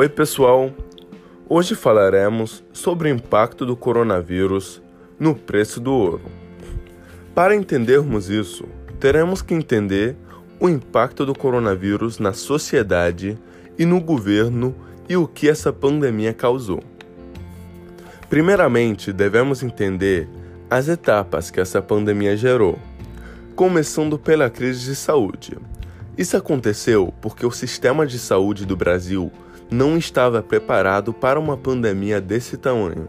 Oi, pessoal! Hoje falaremos sobre o impacto do coronavírus no preço do ouro. Para entendermos isso, teremos que entender o impacto do coronavírus na sociedade e no governo e o que essa pandemia causou. Primeiramente, devemos entender as etapas que essa pandemia gerou, começando pela crise de saúde. Isso aconteceu porque o sistema de saúde do Brasil não estava preparado para uma pandemia desse tamanho.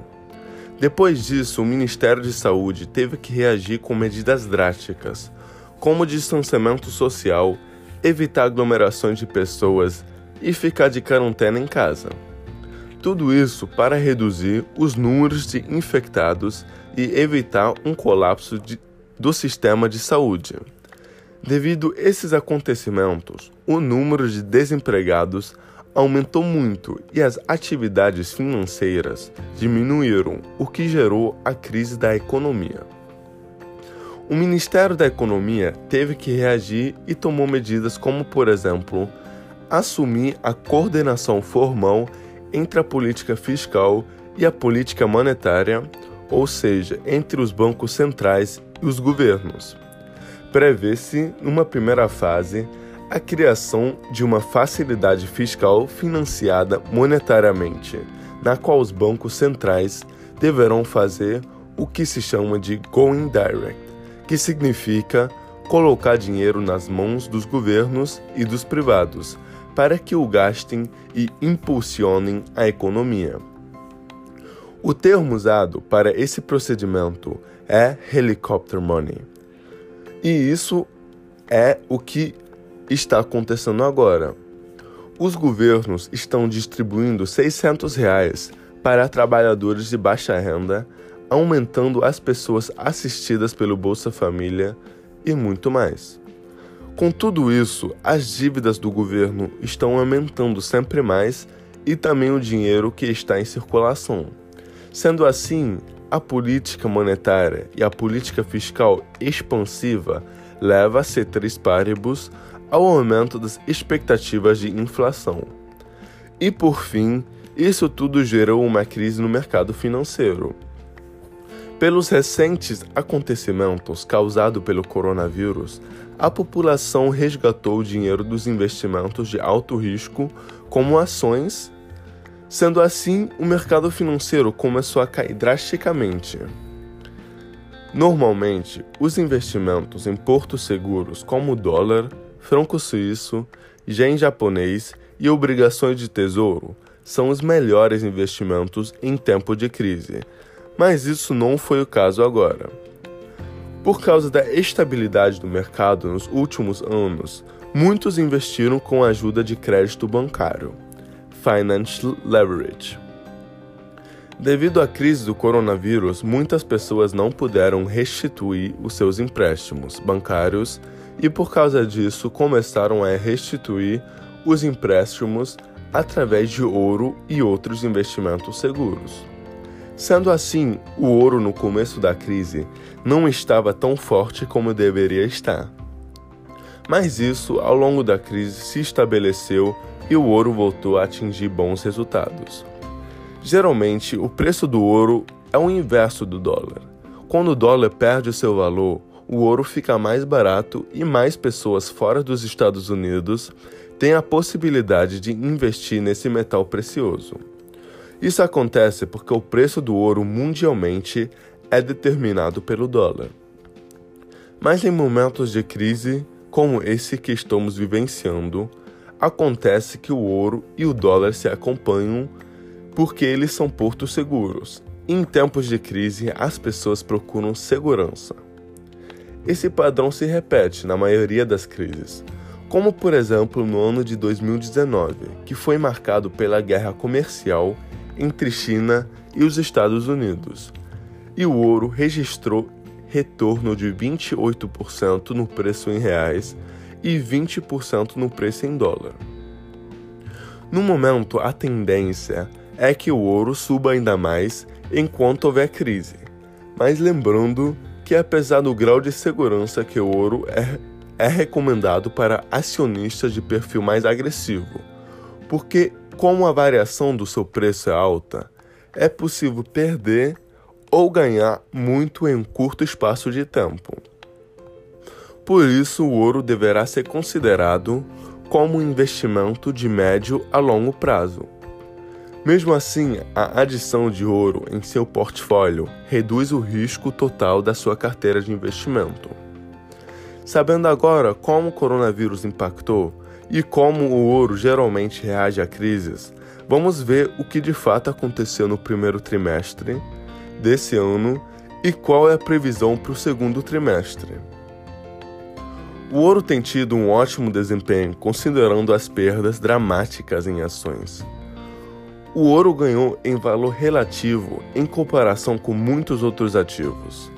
Depois disso, o Ministério de Saúde teve que reagir com medidas drásticas, como distanciamento social, evitar aglomerações de pessoas e ficar de quarentena em casa. Tudo isso para reduzir os números de infectados e evitar um colapso de, do sistema de saúde. Devido a esses acontecimentos, o número de desempregados aumentou muito e as atividades financeiras diminuíram, o que gerou a crise da economia. O Ministério da Economia teve que reagir e tomou medidas como, por exemplo, assumir a coordenação formal entre a política fiscal e a política monetária, ou seja, entre os bancos centrais e os governos. Prevê-se, numa primeira fase, a criação de uma facilidade fiscal financiada monetariamente, na qual os bancos centrais deverão fazer o que se chama de going direct, que significa colocar dinheiro nas mãos dos governos e dos privados para que o gastem e impulsionem a economia. O termo usado para esse procedimento é helicopter money. E isso é o que está acontecendo agora. Os governos estão distribuindo 600 reais para trabalhadores de baixa renda, aumentando as pessoas assistidas pelo Bolsa Família e muito mais. Com tudo isso, as dívidas do governo estão aumentando sempre mais e também o dinheiro que está em circulação. Sendo assim, a política monetária e a política fiscal expansiva leva a ceteris paribus ao aumento das expectativas de inflação. E por fim, isso tudo gerou uma crise no mercado financeiro. Pelos recentes acontecimentos causados pelo coronavírus, a população resgatou o dinheiro dos investimentos de alto risco, como ações. Sendo assim, o mercado financeiro começou a cair drasticamente. Normalmente, os investimentos em portos seguros como dólar, franco suíço, yen japonês e obrigações de tesouro são os melhores investimentos em tempo de crise, mas isso não foi o caso agora. Por causa da estabilidade do mercado nos últimos anos, muitos investiram com a ajuda de crédito bancário, financial leverage. Devido à crise do coronavírus, muitas pessoas não puderam restituir os seus empréstimos bancários e, por causa disso, começaram a restituir os empréstimos através de ouro e outros investimentos seguros. Sendo assim, o ouro no começo da crise não estava tão forte como deveria estar. Mas isso, ao longo da crise, se estabeleceu e o ouro voltou a atingir bons resultados. Geralmente, o preço do ouro é o inverso do dólar. Quando o dólar perde o seu valor, o ouro fica mais barato e mais pessoas fora dos Estados Unidos têm a possibilidade de investir nesse metal precioso. Isso acontece porque o preço do ouro mundialmente é determinado pelo dólar. Mas em momentos de crise, como esse que estamos vivenciando, acontece que o ouro e o dólar se acompanham porque eles são portos seguros. Em tempos de crise, as pessoas procuram segurança. Esse padrão se repete na maioria das crises, como por exemplo no ano de 2019, que foi marcado pela guerra comercial entre China e os Estados Unidos. E o ouro registrou retorno de 28% no preço em reais e 20% no preço em dólar. No momento, a tendência é que o ouro suba ainda mais enquanto houver crise, mas lembrando que apesar do grau de segurança que o ouro é, é recomendado para acionistas de perfil mais agressivo, porque como a variação do seu preço é alta, é possível perder ou ganhar muito em um curto espaço de tempo. Por isso, o ouro deverá ser considerado como um investimento de médio a longo prazo. Mesmo assim, a adição de ouro em seu portfólio reduz o risco total da sua carteira de investimento. Sabendo agora como o coronavírus impactou e como o ouro geralmente reage a crises, vamos ver o que de fato aconteceu no primeiro trimestre desse ano e qual é a previsão para o segundo trimestre. O ouro tem tido um ótimo desempenho considerando as perdas dramáticas em ações. O ouro ganhou em valor relativo em comparação com muitos outros ativos.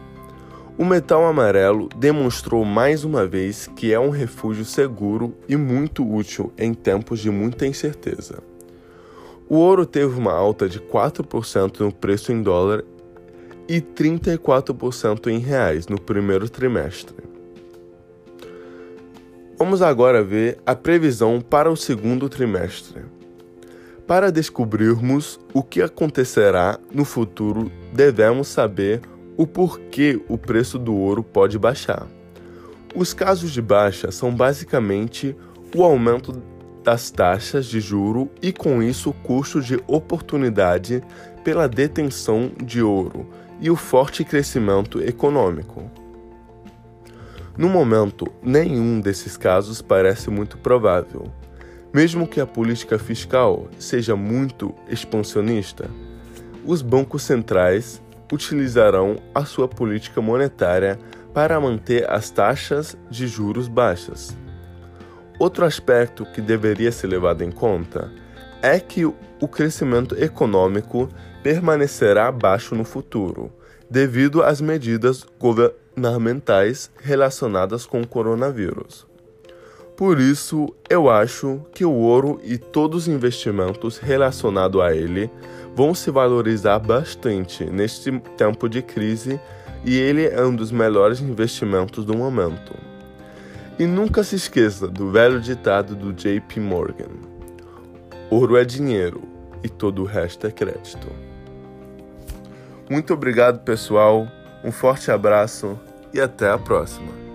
O metal amarelo demonstrou mais uma vez que é um refúgio seguro e muito útil em tempos de muita incerteza. O ouro teve uma alta de 4% no preço em dólar e 34% em reais no primeiro trimestre. Vamos agora ver a previsão para o segundo trimestre. Para descobrirmos o que acontecerá no futuro, devemos saber o porquê o preço do ouro pode baixar. Os casos de baixa são basicamente o aumento das taxas de juro e com isso o custo de oportunidade pela detenção de ouro e o forte crescimento econômico. No momento, nenhum desses casos parece muito provável. Mesmo que a política fiscal seja muito expansionista, os bancos centrais utilizarão a sua política monetária para manter as taxas de juros baixas. Outro aspecto que deveria ser levado em conta é que o crescimento econômico permanecerá baixo no futuro, devido às medidas governamentais relacionadas com o coronavírus. Por isso, eu acho que o ouro e todos os investimentos relacionados a ele vão se valorizar bastante neste tempo de crise e ele é um dos melhores investimentos do momento. E nunca se esqueça do velho ditado do JP Morgan: Ouro é dinheiro e todo o resto é crédito. Muito obrigado, pessoal. Um forte abraço e até a próxima.